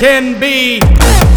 can be.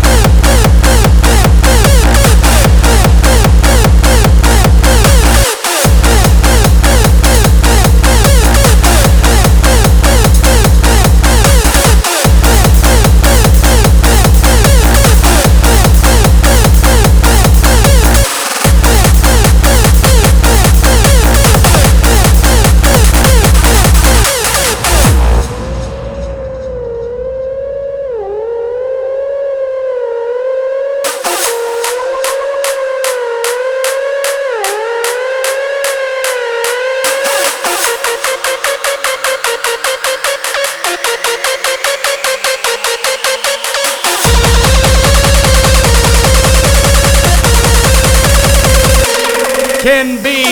can be.